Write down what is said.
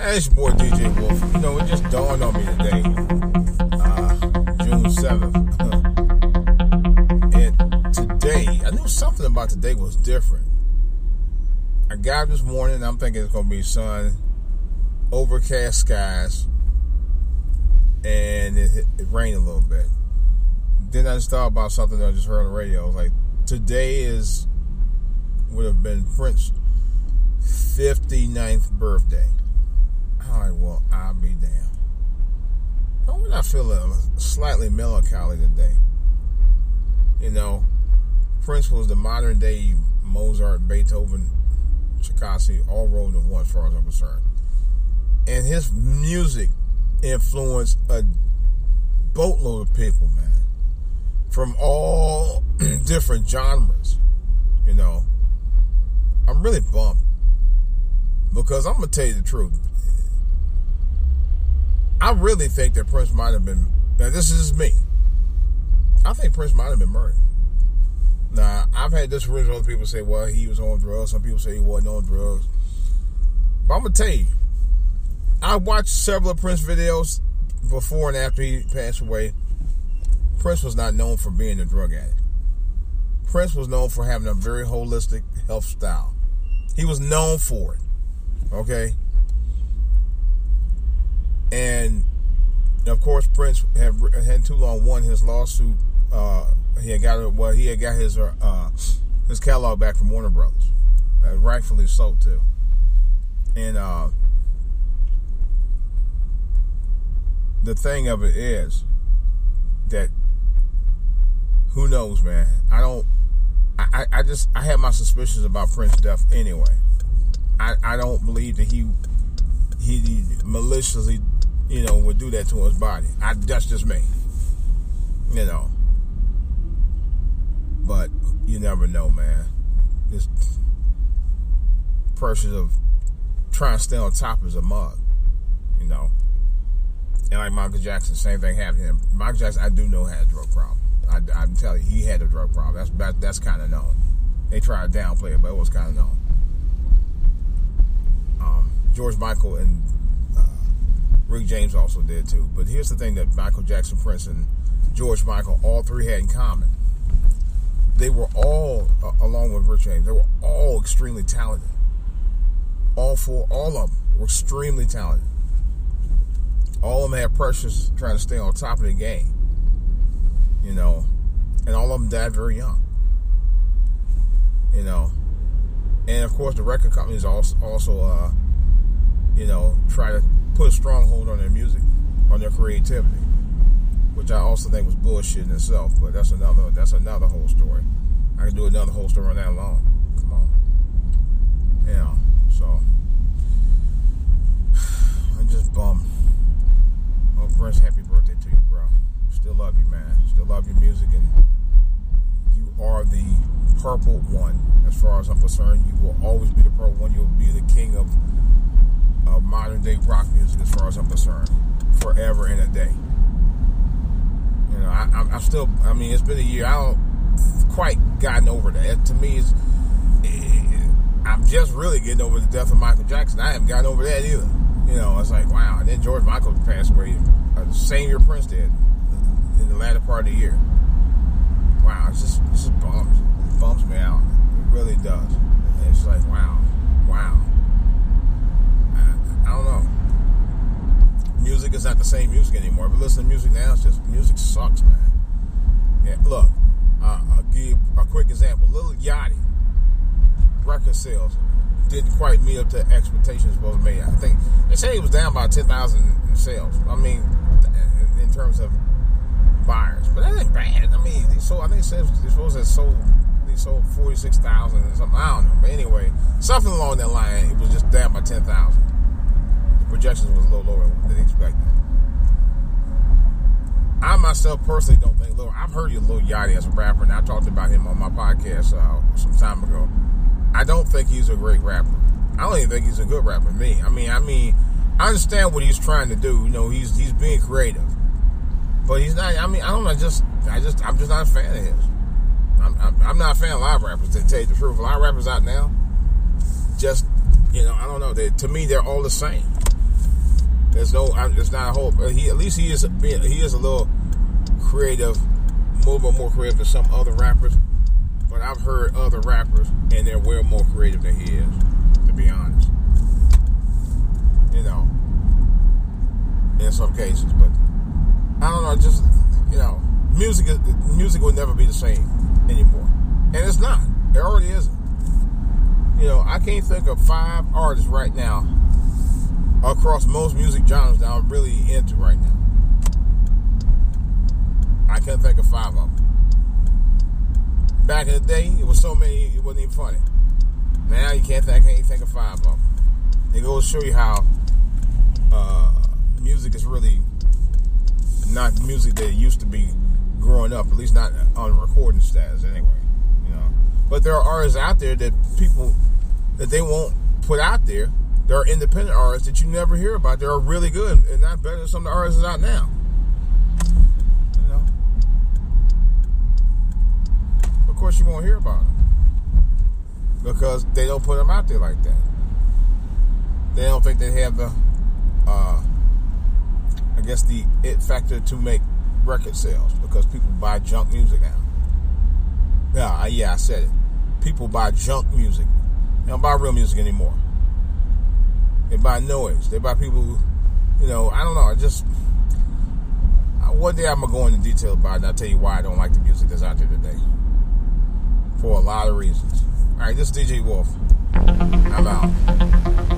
Hey, it's boy DJ Wolf. You know, it just dawned on me today, uh, June 7th. and today, I knew something about today was different. I got up this morning, I'm thinking it's going to be sun, overcast skies, and it, it rained a little bit. Then I just thought about something that I just heard on the radio. Like, today is, would have been Prince's 59th birthday. Well, I'll be damned. Would I feel a slightly melancholy today? You know, Prince was the modern day Mozart, Beethoven, Tchaikovsky, all rolled in one, as far as I'm concerned. And his music influenced a boatload of people, man, from all different genres. You know, I'm really bummed because I'm gonna tell you the truth. I really think that Prince might have been. Now, this is me. I think Prince might have been murdered. Now, I've had this from other people say, well, he was on drugs. Some people say he wasn't on drugs. But I'm going to tell you, I watched several Prince videos before and after he passed away. Prince was not known for being a drug addict. Prince was known for having a very holistic health style. He was known for it. Okay? And of course, Prince had had too long won his lawsuit. Uh, he had got well, he had got his uh, his catalog back from Warner Brothers, uh, rightfully so too. And uh, the thing of it is that who knows, man. I don't. I, I just I have my suspicions about Prince's death anyway. I, I don't believe that he he maliciously you know, would do that to his body. I, that's just me. You know. But you never know, man. This pressures of trying to stay on top is a mug. You know. And like Michael Jackson, same thing happened to him. Michael Jackson, I do know had a drug problem. I, I'm telling you, he had a drug problem. That's that, that's kind of known. They tried to downplay it, but it was kind of known. Um, George Michael and Rick James also did too. But here's the thing that Michael Jackson, Prince, and George Michael, all three had in common. They were all, uh, along with Rick James, they were all extremely talented. All four, all of them were extremely talented. All of them had pressures trying to stay on top of the game. You know, and all of them died very young. You know, and of course the record companies also, also uh, you know, try to put a stronghold on their music, on their creativity, which I also think was bullshit in itself. But that's another that's another whole story. I can do another whole story on that alone. Come on, yeah. So I'm just bummed. Well, Prince, happy birthday to you, bro. Still love you, man. Still love your music, and you are the purple one. As far as I'm concerned, you will always be the purple one. You'll be the king of of modern day rock music, as far as I'm concerned, forever and a day. You know, I, am still. I mean, it's been a year. I don't quite gotten over that. To me, it's. It, I'm just really getting over the death of Michael Jackson. I haven't gotten over that either. You know, it's like wow. And then George Michael passed away uh, the same year Prince did, in the latter part of the year. Wow, it's just it just it bums me out. It really does. And it's like wow, wow. I don't know. Music is not the same music anymore. If you listen to music now, it's just music sucks, man. Yeah, look, uh, I'll give a quick example. Little Yachty record sales didn't quite meet up to expectations supposed made. I think they say it was down by ten thousand sales. I mean, in terms of buyers, but that ain't bad. I mean, they sold. I think they supposed to sold they sold forty six thousand or something. I don't know, but anyway, something along that line. It was just down by ten thousand The projections was a little lower than expected. I myself personally don't think Lil. I've heard you Lil Yachty as a rapper, and I talked about him on my podcast uh, some time ago. I don't think he's a great rapper. I don't even think he's a good rapper. Me, I mean, I mean, I understand what he's trying to do. You know, he's he's being creative, but he's not. I mean, I don't know. Just I just I'm just not a fan of his. I'm, I'm, I'm not a fan of live rappers. To tell you the truth, a lot of rappers out now, just you know, I don't know. They, to me, they're all the same. There's no, it's not a whole. Uh, he at least he is he is a little creative, more more creative than some other rappers. But I've heard other rappers, and they're way more creative than he is. To be honest, you know, in some cases. But I don't know, just you know, music is music will never be the same anymore, and it's not. It already isn't. You know, I can't think of five artists right now across most music genres that I'm really into right now. I can't think of five of them. Back in the day, it was so many, it wasn't even funny. Now you can't think, can't think of five of them. It goes to show you how uh, music is really not music that used to be growing up, at least not on recording status anyway. You know, but there are artists out there that people that they won't put out there. There are independent artists that you never hear about. They're really good and not better than some of the artists out now. You know, of course you won't hear about them because they don't put them out there like that. They don't think they have the, uh, I guess the it factor to make record sales because people buy junk music now. Yeah, yeah, I said it. People buy junk music. They don't buy real music anymore. They buy noise. They buy people you know, I don't know. I just one day I'm gonna go into detail about it and I'll tell you why I don't like the music that's out there today. For a lot of reasons. Alright, this is DJ Wolf. I'm out.